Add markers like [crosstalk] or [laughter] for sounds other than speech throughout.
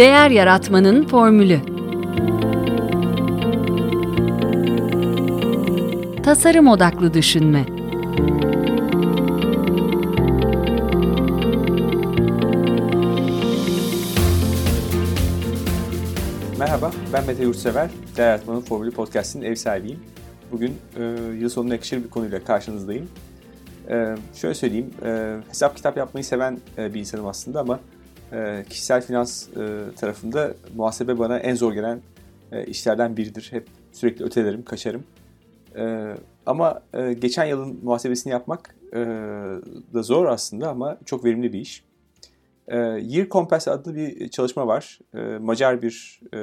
Değer Yaratmanın Formülü Tasarım Odaklı Düşünme Merhaba, ben Mete Yurtsever. Değer Yaratmanın Formülü Podcast'in ev sahibiyim. Bugün e, yıl sonuna yakışır bir konuyla karşınızdayım. E, şöyle söyleyeyim, e, hesap kitap yapmayı seven e, bir insanım aslında ama e, kişisel finans e, tarafında muhasebe bana en zor gelen e, işlerden biridir. Hep sürekli ötelerim, kaçarım. E, ama e, geçen yılın muhasebesini yapmak e, da zor aslında ama çok verimli bir iş. E, Year Compass adlı bir çalışma var. E, Macar bir e,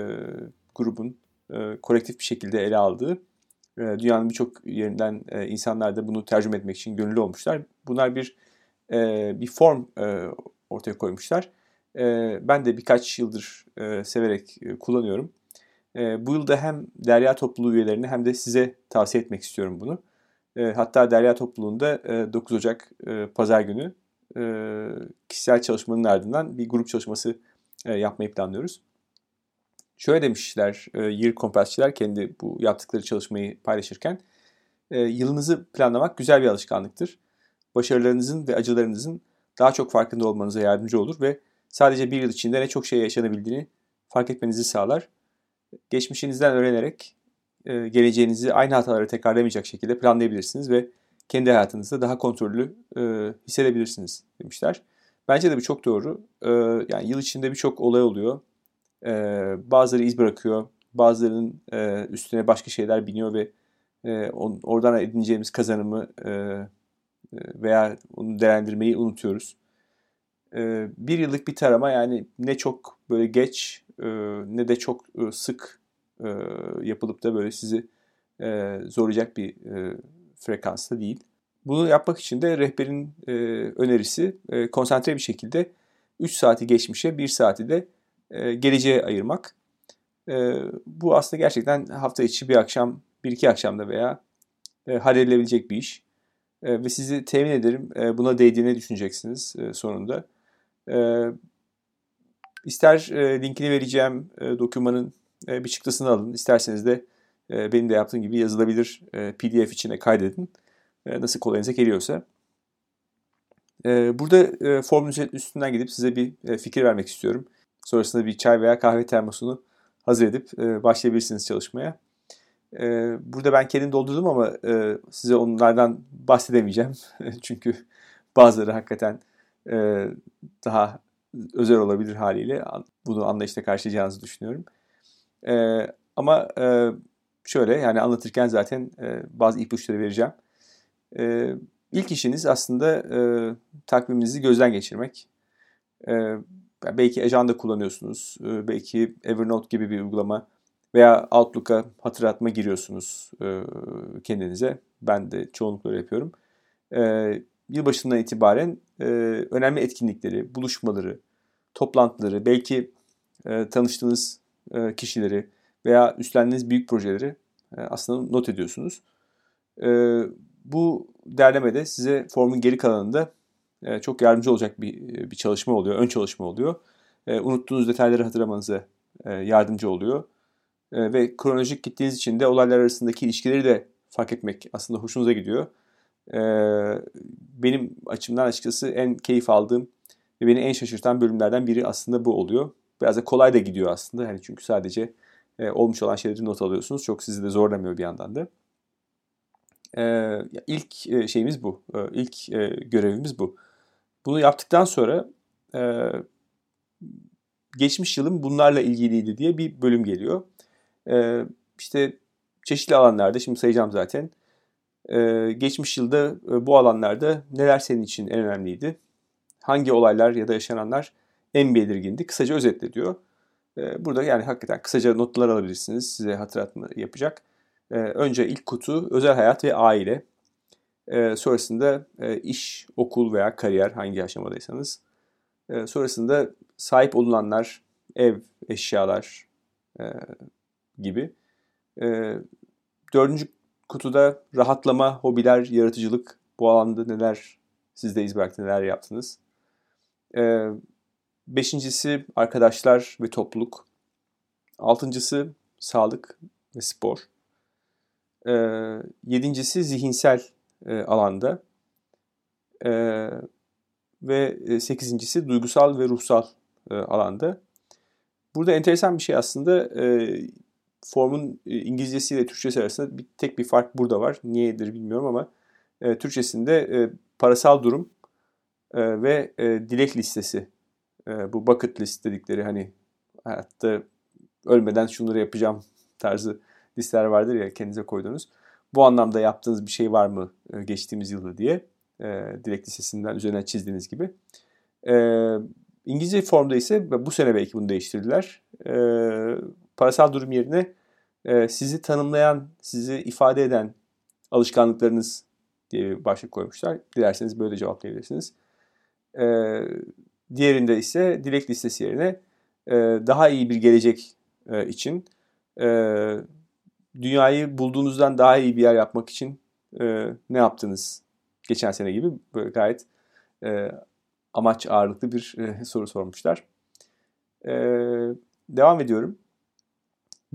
grubun e, kolektif bir şekilde ele aldığı. E, dünyanın birçok yerinden e, insanlar da bunu tercüme etmek için gönüllü olmuşlar. Bunlar bir e, bir form e, ortaya koymuşlar. E, ben de birkaç yıldır e, severek e, kullanıyorum. E, bu yılda hem Derya topluluğu üyelerine hem de size tavsiye etmek istiyorum bunu. E, hatta Derya topluluğunda e, 9 Ocak e, Pazar günü e, kişisel çalışmanın ardından bir grup çalışması e, yapmayı planlıyoruz. Şöyle demişler e, Year Compass'çiler kendi bu yaptıkları çalışmayı paylaşırken. E, yılınızı planlamak güzel bir alışkanlıktır. Başarılarınızın ve acılarınızın daha çok farkında olmanıza yardımcı olur ve sadece bir yıl içinde ne çok şey yaşanabildiğini fark etmenizi sağlar. Geçmişinizden öğrenerek e, geleceğinizi aynı hataları tekrarlamayacak şekilde planlayabilirsiniz ve kendi hayatınızda daha kontrollü e, hissedebilirsiniz demişler. Bence de bu çok doğru. E, yani yıl içinde birçok olay oluyor. Bazıları iz bırakıyor, bazılarının üstüne başka şeyler biniyor ve oradan edineceğimiz kazanımı veya onu değerlendirmeyi unutuyoruz. E, bir yıllık bir tarama yani ne çok böyle geç e, ne de çok e, sık e, yapılıp da böyle sizi e, zorlayacak bir e, frekansta değil. Bunu yapmak için de rehberin e, önerisi e, konsantre bir şekilde 3 saati geçmişe 1 saati de e, geleceğe ayırmak. E, bu aslında gerçekten hafta içi bir akşam, bir iki akşamda veya e, halledilebilecek bir iş. E, ve sizi temin ederim e, buna değdiğini düşüneceksiniz e, sonunda. E, ister e, linkini vereceğim e, dokümanın e, bir çıktısını alın. İsterseniz de e, benim de yaptığım gibi yazılabilir e, PDF içine kaydedin. E, nasıl kolayınıza geliyorsa. E, burada e, formülün üstünden gidip size bir e, fikir vermek istiyorum. Sonrasında bir çay veya kahve termosunu hazır edip e, başlayabilirsiniz çalışmaya. E, burada ben kendim doldurdum ama e, size onlardan bahsedemeyeceğim. [laughs] Çünkü bazıları hakikaten e, daha özel olabilir haliyle. Bunu anlayışla karşılayacağınızı düşünüyorum. E, ama e, şöyle yani anlatırken zaten e, bazı ipuçları vereceğim. E, ilk işiniz aslında e, takviminizi gözden geçirmek. E, belki ajanda kullanıyorsunuz, e, belki Evernote gibi bir uygulama veya Outlook'a hatırlatma giriyorsunuz e, kendinize. Ben de çoğunlukla yapıyorum. E, yılbaşından itibaren e, önemli etkinlikleri, buluşmaları, toplantıları, belki e, tanıştığınız e, kişileri veya üstlendiğiniz büyük projeleri e, aslında not ediyorsunuz. E, bu derlemede size formun geri kalanında e, çok yardımcı olacak bir, bir çalışma oluyor, ön çalışma oluyor. E, unuttuğunuz detayları hatırlamanıza e, yardımcı oluyor. E, ve kronolojik gittiğiniz için de olaylar arasındaki ilişkileri de fark etmek aslında hoşunuza gidiyor. E, benim açımdan açıkçası en keyif aldığım ve beni en şaşırtan bölümlerden biri aslında bu oluyor. Biraz da kolay da gidiyor aslında. Yani çünkü sadece e, olmuş olan şeyleri not alıyorsunuz. Çok sizi de zorlamıyor bir yandan da. E, ilk şeyimiz bu. E, ilk e, görevimiz bu. Bunu yaptıktan sonra e, geçmiş yılım bunlarla ilgiliydi diye bir bölüm geliyor. E, işte çeşitli alanlarda, şimdi sayacağım zaten. E, geçmiş yılda e, bu alanlarda neler senin için en önemliydi? Hangi olaylar ya da yaşananlar en belirgindi? Kısaca özetle diyor. E, burada yani hakikaten kısaca notlar alabilirsiniz. Size hatırlatma yapacak. E, önce ilk kutu özel hayat ve aile. Sonrasında e, iş, okul veya kariyer hangi aşamadaysanız. Sonrasında sahip olunanlar, ev, eşyalar e, gibi. Dördüncü kutuda rahatlama, hobiler, yaratıcılık. Bu alanda neler sizde iz bıraktı, neler yaptınız. E, beşincisi arkadaşlar ve topluluk. Altıncısı sağlık ve spor. E, yedincisi zihinsel e, alanda. E, ve sekizincisi duygusal ve ruhsal e, alanda. Burada enteresan bir şey aslında e, formun İngilizcesi ile Türkçesi arasında bir, tek bir fark burada var. Niyedir bilmiyorum ama e, Türkçesinde e, parasal durum e, ve e, dilek listesi. E, bu bucket list dedikleri hani hayatta ölmeden şunları yapacağım tarzı listeler vardır ya kendinize koyduğunuz. Bu anlamda yaptığınız bir şey var mı e, geçtiğimiz yılda diye e, dilek listesinden üzerine çizdiğiniz gibi. E, İngilizce formda ise bu sene belki bunu değiştirdiler. E, parasal durum yerine e, sizi tanımlayan, sizi ifade eden alışkanlıklarınız diye bir başlık koymuşlar. Dilerseniz böyle cevaplayabilirsiniz. E, diğerinde ise dilek listesi yerine e, daha iyi bir gelecek e, için e, dünyayı bulduğunuzdan daha iyi bir yer yapmak için e, ne yaptınız geçen sene gibi böyle gayet e, amaç ağırlıklı bir e, soru sormuşlar. E, devam ediyorum.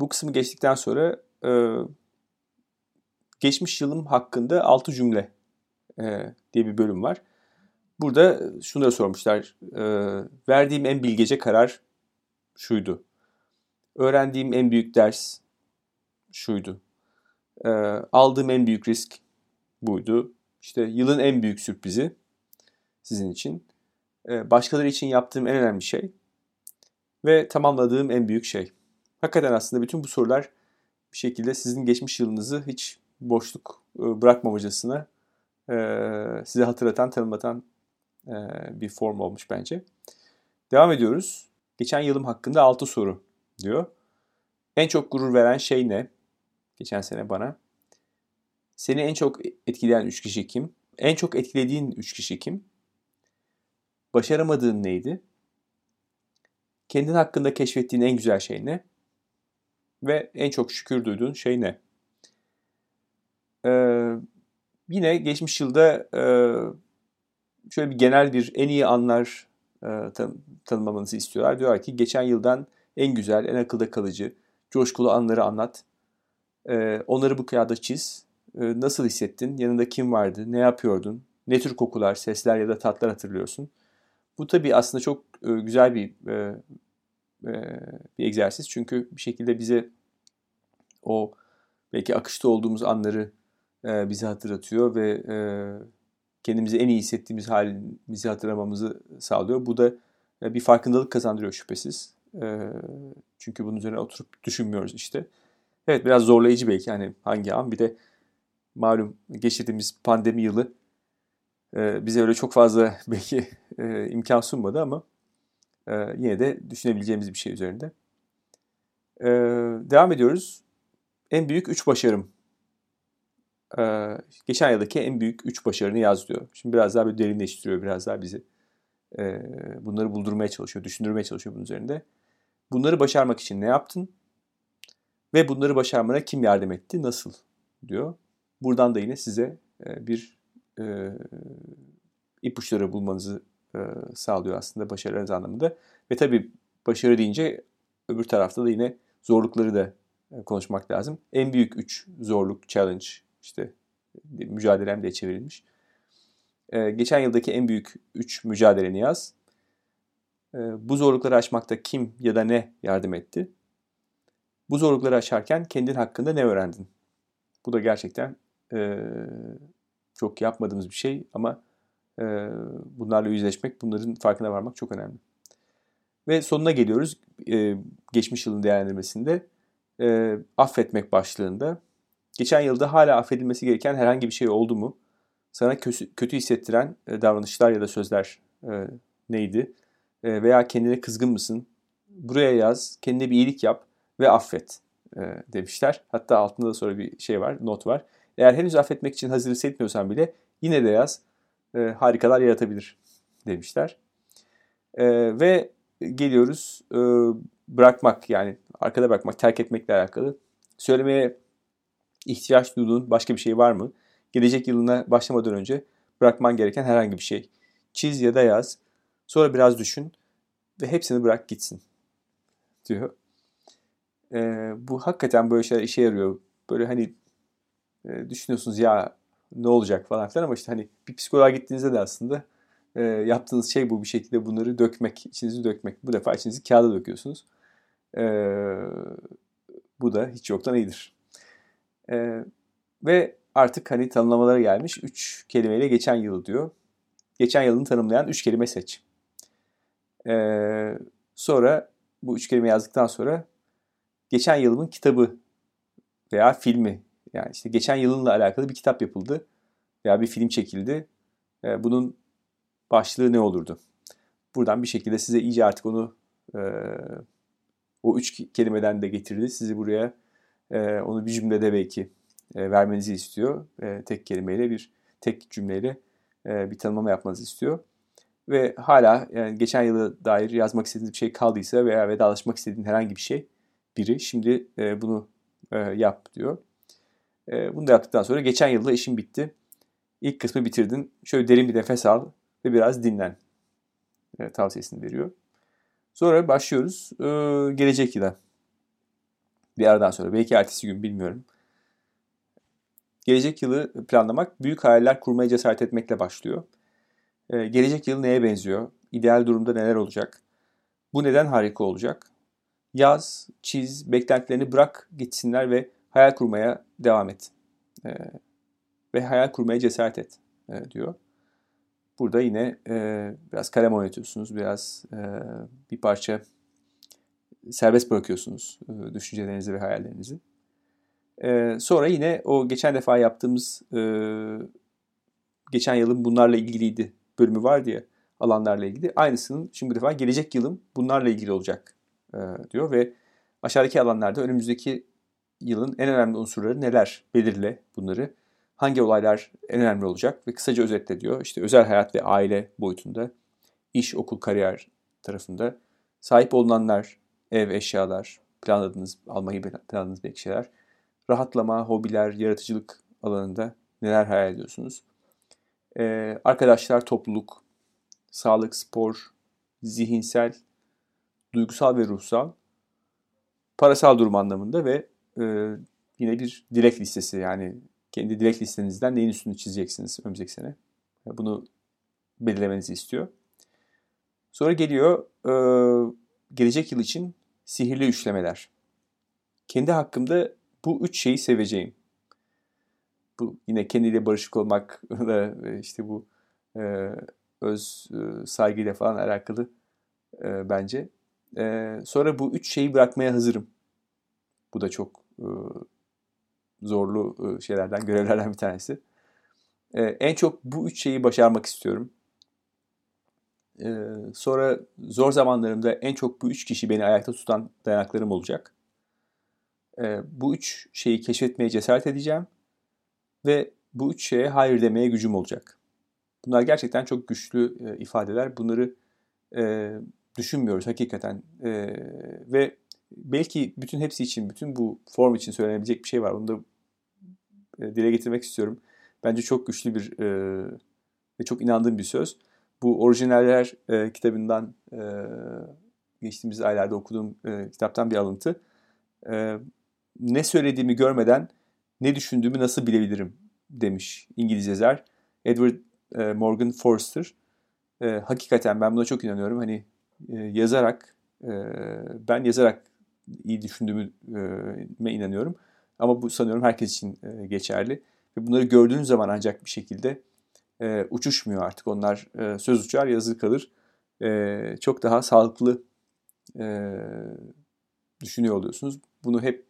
Bu kısmı geçtikten sonra e, geçmiş yılım hakkında 6 cümle e, diye bir bölüm var. Burada şunları sormuşlar. E, verdiğim en bilgece karar şuydu. Öğrendiğim en büyük ders şuydu. E, aldığım en büyük risk buydu. İşte yılın en büyük sürprizi sizin için. E, başkaları için yaptığım en önemli şey ve tamamladığım en büyük şey. Hakikaten aslında bütün bu sorular bir şekilde sizin geçmiş yılınızı hiç boşluk e, bırakmamacasına e, size hatırlatan, tanımlatan e, bir form olmuş bence. Devam ediyoruz. Geçen yılım hakkında 6 soru diyor. En çok gurur veren şey ne? Geçen sene bana. Seni en çok etkileyen 3 kişi kim? En çok etkilediğin 3 kişi kim? Başaramadığın neydi? Kendin hakkında keşfettiğin en güzel şey ne? Ve en çok şükür duyduğun şey ne? Ee, yine geçmiş yılda e, şöyle bir genel bir en iyi anlar e, tan- tanımlamanızı istiyorlar. Diyorlar ki geçen yıldan en güzel, en akılda kalıcı, coşkulu anları anlat. E, onları bu kağıda çiz. E, nasıl hissettin? Yanında kim vardı? Ne yapıyordun? Ne tür kokular, sesler ya da tatlar hatırlıyorsun? Bu tabii aslında çok e, güzel bir e, bir egzersiz. Çünkü bir şekilde bize o belki akışta olduğumuz anları bize hatırlatıyor ve kendimizi en iyi hissettiğimiz halimizi hatırlamamızı sağlıyor. Bu da bir farkındalık kazandırıyor şüphesiz. Çünkü bunun üzerine oturup düşünmüyoruz işte. Evet biraz zorlayıcı belki hani hangi an bir de malum geçirdiğimiz pandemi yılı bize öyle çok fazla [laughs] belki imkan sunmadı ama e, yine de düşünebileceğimiz bir şey üzerinde. E, devam ediyoruz. En büyük 3 başarım. E, geçen yıldaki en büyük 3 başarını yaz diyor. Şimdi biraz daha bir derinleştiriyor, biraz daha bizi e, bunları buldurmaya çalışıyor, düşündürmeye çalışıyor bunun üzerinde. Bunları başarmak için ne yaptın? Ve bunları başarmana kim yardım etti, nasıl diyor. Buradan da yine size e, bir e, ipuçları bulmanızı e, sağlıyor aslında başarınız anlamında. Ve tabii başarı deyince öbür tarafta da yine zorlukları da e, konuşmak lazım. En büyük üç zorluk, challenge işte mücadelem diye çevrilmiş. E, geçen yıldaki en büyük üç mücadeleni yaz. E, bu zorlukları aşmakta kim ya da ne yardım etti? Bu zorlukları aşarken kendin hakkında ne öğrendin? Bu da gerçekten e, çok yapmadığımız bir şey ama e, bunlarla yüzleşmek, bunların farkına varmak çok önemli. Ve sonuna geliyoruz e, geçmiş yılın değerlendirmesinde. E, affetmek başlığında. Geçen yılda hala affedilmesi gereken herhangi bir şey oldu mu? Sana kötü, hissettiren e, davranışlar ya da sözler neydi? Veya kendine kızgın mısın? Buraya yaz, kendine bir iyilik yap ve affet demişler. Hatta altında da sonra bir şey var, not var. Eğer henüz affetmek için hazır hissetmiyorsan bile yine de yaz. E, harikalar yaratabilir demişler. E, ve geliyoruz e, bırakmak yani arkada bırakmak, terk etmekle alakalı. Söylemeye ihtiyaç duyduğun başka bir şey var mı? Gelecek yılına başlamadan önce bırakman gereken herhangi bir şey. Çiz ya da yaz. Sonra biraz düşün. ve hepsini bırak gitsin diyor. E, bu hakikaten böyle şeyler işe yarıyor. Böyle hani e, düşünüyorsunuz ya ne olacak falan filan ama işte hani bir psikoloğa gittiğinizde de aslında e, yaptığınız şey bu bir şekilde bunları dökmek, içinizi dökmek. Bu defa içinizi kağıda döküyorsunuz. E, bu da hiç yoktan iyidir. E, ve artık hani tanımlamalara gelmiş. Üç kelimeyle geçen yıl diyor. Geçen yılını tanımlayan üç kelime seç. E, sonra bu üç kelime yazdıktan sonra geçen yılımın kitabı veya filmi yani işte geçen yılınla alakalı bir kitap yapıldı veya bir film çekildi. E, bunun başlığı ne olurdu? Buradan bir şekilde size iyice artık onu e, o üç kelimeden de getirdi. Sizi buraya e, onu bir cümlede belki e, vermenizi istiyor. Tek kelimeyle bir tek cümleyle bir tanımlama yapmanızı istiyor. Ve hala yani geçen yıla dair yazmak istediğiniz bir şey kaldıysa veya vedalaşmak istediğin herhangi bir şey biri şimdi bunu yap diyor. E, bunu da yaptıktan sonra geçen yılda işim bitti. İlk kısmı bitirdin. Şöyle derin bir nefes al ve biraz dinlen e, tavsiyesini veriyor. Sonra başlıyoruz e, gelecek yıla. Bir aradan sonra belki ertesi gün bilmiyorum. Gelecek yılı planlamak büyük hayaller kurmaya cesaret etmekle başlıyor. E, gelecek yıl neye benziyor? İdeal durumda neler olacak? Bu neden harika olacak? Yaz, çiz, beklentilerini bırak gitsinler ve hayal kurmaya devam et. E, ve hayal kurmaya cesaret et e, diyor. Burada yine e, biraz kalem oynatıyorsunuz, biraz e, bir parça serbest bırakıyorsunuz e, düşüncelerinizi ve hayallerinizi. E, sonra yine o geçen defa yaptığımız e, geçen yılın bunlarla ilgiliydi bölümü var diye alanlarla ilgili. Aynısının şimdi bu defa gelecek yılım bunlarla ilgili olacak e, diyor ve aşağıdaki alanlarda önümüzdeki yılın en önemli unsurları neler belirle bunları hangi olaylar en önemli olacak ve kısaca özetle diyor. İşte özel hayat ve aile boyutunda, iş, okul, kariyer tarafında, sahip olunanlar, ev, eşyalar, planladığınız, almayı planladığınız belki şeyler, rahatlama, hobiler, yaratıcılık alanında neler hayal ediyorsunuz? Ee, arkadaşlar, topluluk, sağlık, spor, zihinsel, duygusal ve ruhsal, parasal durum anlamında ve e, yine bir dilek listesi yani kendi dilek listenizden neyin üstünü çizeceksiniz önümüzdeki sene. Bunu belirlemenizi istiyor. Sonra geliyor e, gelecek yıl için sihirli üçlemeler. Kendi hakkımda bu üç şeyi seveceğim. Bu yine kendiyle barışık olmak [laughs] da işte bu e, öz e, saygıyla falan alakalı e, bence. E, sonra bu üç şeyi bırakmaya hazırım. Bu da çok e, zorlu ıı, şeylerden, görevlerden bir tanesi. En çok bu üç şeyi başarmak istiyorum. Sonra zor zamanlarımda en çok bu üç kişi beni ayakta tutan dayanaklarım olacak. Bu üç şeyi keşfetmeye cesaret edeceğim. Ve bu üç şeye hayır demeye gücüm olacak. Bunlar gerçekten çok güçlü ifadeler. Bunları düşünmüyoruz hakikaten. Ve belki bütün hepsi için, bütün bu form için söylenebilecek bir şey var. Onu da e, dile getirmek istiyorum. Bence çok güçlü bir e, ve çok inandığım bir söz. Bu orijinaller e, kitabından e, geçtiğimiz aylarda okuduğum e, kitaptan bir alıntı. E, ne söylediğimi görmeden ne düşündüğümü nasıl bilebilirim demiş İngiliz yazar Edward e, Morgan Forster. E, hakikaten ben buna çok inanıyorum. Hani e, yazarak e, ben yazarak iyi düşündüğüme inanıyorum. Ama bu sanıyorum herkes için geçerli. Ve bunları gördüğünüz zaman ancak bir şekilde uçuşmuyor artık. Onlar söz uçar, yazı kalır. Çok daha sağlıklı düşünüyor oluyorsunuz. Bunu hep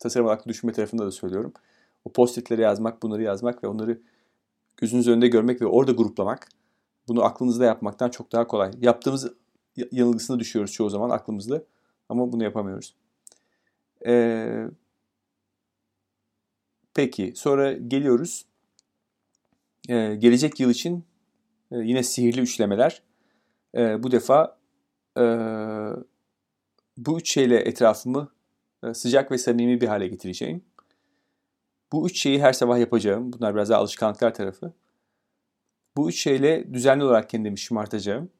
tasarım odaklı düşünme tarafında da söylüyorum. O post-itleri yazmak, bunları yazmak ve onları gözünüz önünde görmek ve orada gruplamak bunu aklınızda yapmaktan çok daha kolay. Yaptığımız yanılgısına düşüyoruz çoğu zaman aklımızda ama bunu yapamıyoruz. Ee, Peki sonra geliyoruz. Ee, gelecek yıl için e, yine sihirli üçlemeler. E, bu defa e, bu üç şeyle etrafımı e, sıcak ve samimi bir hale getireceğim. Bu üç şeyi her sabah yapacağım. Bunlar biraz daha alışkanlıklar tarafı. Bu üç şeyle düzenli olarak kendimi şımartacağım.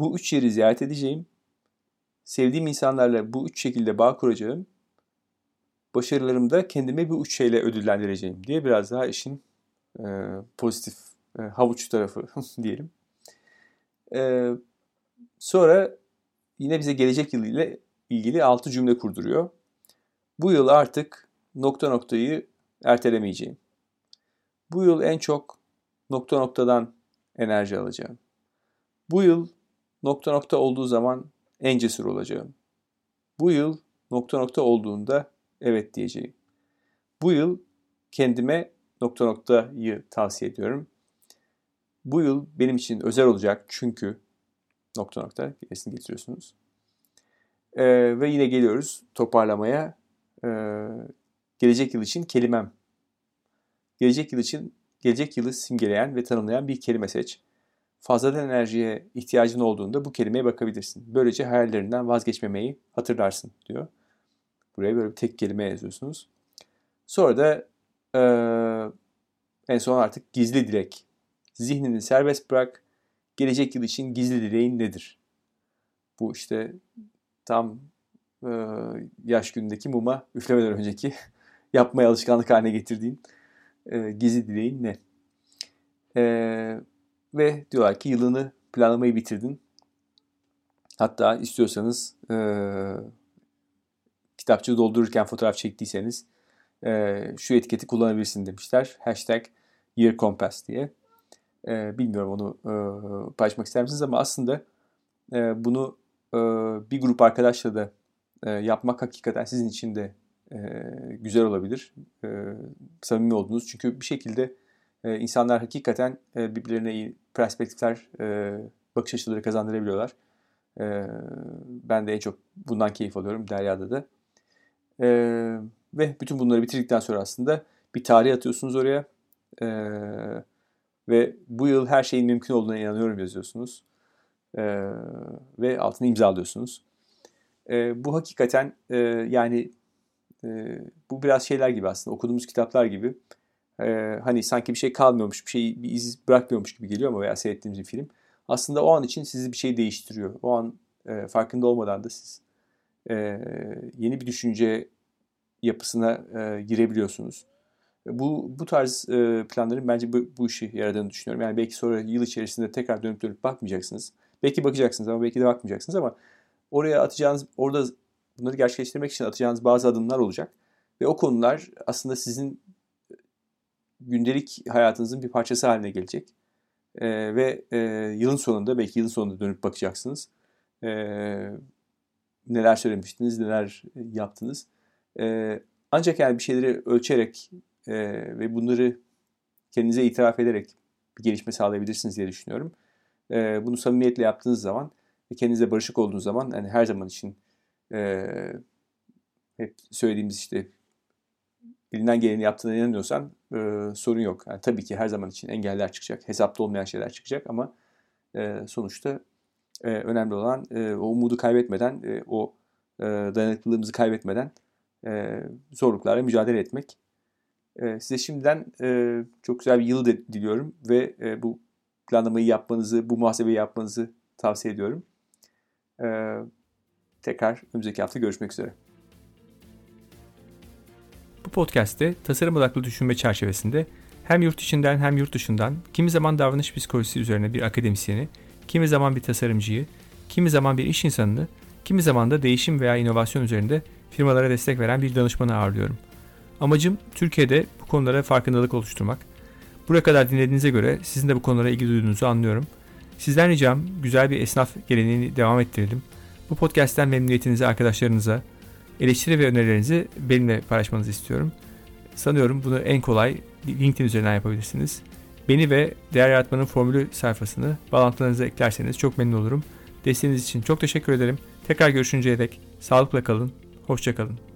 Bu üç yeri ziyaret edeceğim. Sevdiğim insanlarla bu üç şekilde bağ kuracağım. Başarılarımda kendime bu üç şeyle ödüllendireceğim diye biraz daha işin e, pozitif e, havuç tarafı [laughs] diyelim. E, sonra yine bize gelecek yıl ile ilgili altı cümle kurduruyor. Bu yıl artık nokta noktayı ertelemeyeceğim. Bu yıl en çok nokta noktadan enerji alacağım. Bu yıl nokta nokta olduğu zaman en cesur olacağım. Bu yıl nokta nokta olduğunda evet diyeceğim. Bu yıl kendime nokta noktayı tavsiye ediyorum. Bu yıl benim için özel olacak çünkü nokta nokta gerisini getiriyorsunuz. Ee, ve yine geliyoruz toparlamaya. Ee, gelecek yıl için kelimem. Gelecek yıl için gelecek yılı simgeleyen ve tanımlayan bir kelime seç. Fazladan enerjiye ihtiyacın olduğunda bu kelimeye bakabilirsin. Böylece hayallerinden vazgeçmemeyi hatırlarsın diyor. Buraya böyle bir tek kelime yazıyorsunuz. Sonra da e, en son artık gizli dilek. Zihnini serbest bırak. Gelecek yıl için gizli dileğin nedir? Bu işte tam e, yaş günündeki muma üflemeden önceki [laughs] yapmaya alışkanlık haline getirdiğin e, gizli dileğin ne? E, ve diyorlar ki yılını planlamayı bitirdin. Hatta istiyorsanız e, kitapçığı doldururken fotoğraf çektiyseniz e, şu etiketi kullanabilirsin demişler. Hashtag Year Compass diye. E, bilmiyorum onu e, paylaşmak ister misiniz ama aslında e, bunu e, bir grup arkadaşla da e, yapmak hakikaten sizin için de e, güzel olabilir. E, samimi oldunuz. Çünkü bir şekilde e, insanlar hakikaten e, birbirlerine iyi perspektifler, e, bakış açıları kazandırabiliyorlar. E, ben de en çok bundan keyif alıyorum Derya'da da. E, ve bütün bunları bitirdikten sonra aslında bir tarih atıyorsunuz oraya. E, ve bu yıl her şeyin mümkün olduğuna inanıyorum yazıyorsunuz. E, ve altını imzalıyorsunuz. E, bu hakikaten e, yani e, bu biraz şeyler gibi aslında okuduğumuz kitaplar gibi. E, hani sanki bir şey kalmıyormuş, bir şey bir iz bırakmıyormuş gibi geliyor ama veya seyrettiğimiz bir film. Aslında o an için sizi bir şey değiştiriyor. O an e, farkında olmadan da siz e, yeni bir düşünce yapısına e, girebiliyorsunuz. Bu bu tarz e, planların bence bu, bu işi yaradığını düşünüyorum. Yani belki sonra yıl içerisinde tekrar dönüp dönüp bakmayacaksınız. Belki bakacaksınız ama belki de bakmayacaksınız ama oraya atacağınız, orada bunları gerçekleştirmek için atacağınız bazı adımlar olacak. Ve o konular aslında sizin gündelik hayatınızın bir parçası haline gelecek. E, ve e, yılın sonunda, belki yılın sonunda dönüp bakacaksınız. E, neler söylemiştiniz, neler yaptınız. E, ancak yani bir şeyleri ölçerek e, ve bunları kendinize itiraf ederek bir gelişme sağlayabilirsiniz diye düşünüyorum. E, bunu samimiyetle yaptığınız zaman ve kendinize barışık olduğunuz zaman yani her zaman için e, hep söylediğimiz işte elinden geleni yaptığına inanıyorsan e, sorun yok. Yani tabii ki her zaman için engeller çıkacak, hesapta olmayan şeyler çıkacak ama e, sonuçta e, önemli olan e, o umudu kaybetmeden, e, o e, dayanıklılığımızı kaybetmeden e, zorluklarla mücadele etmek. E, size şimdiden e, çok güzel bir yıl diliyorum ve e, bu planlamayı yapmanızı, bu muhasebeyi yapmanızı tavsiye ediyorum. E, tekrar önümüzdeki hafta görüşmek üzere. Bu podcast'te tasarım odaklı düşünme çerçevesinde hem yurt içinden hem yurt dışından kimi zaman davranış psikolojisi üzerine bir akademisyeni, kimi zaman bir tasarımcıyı, kimi zaman bir iş insanını, kimi zaman da değişim veya inovasyon üzerinde firmalara destek veren bir danışmanı ağırlıyorum. Amacım Türkiye'de bu konulara farkındalık oluşturmak. Buraya kadar dinlediğinize göre sizin de bu konulara ilgi duyduğunuzu anlıyorum. Sizden ricam güzel bir esnaf geleneğini devam ettirelim. Bu podcast'ten memnuniyetinizi arkadaşlarınıza, eleştiri ve önerilerinizi benimle paylaşmanızı istiyorum. Sanıyorum bunu en kolay LinkedIn üzerinden yapabilirsiniz. Beni ve Değer Yaratmanın Formülü sayfasını bağlantılarınıza eklerseniz çok memnun olurum. Desteğiniz için çok teşekkür ederim. Tekrar görüşünceye dek sağlıkla kalın, hoşçakalın.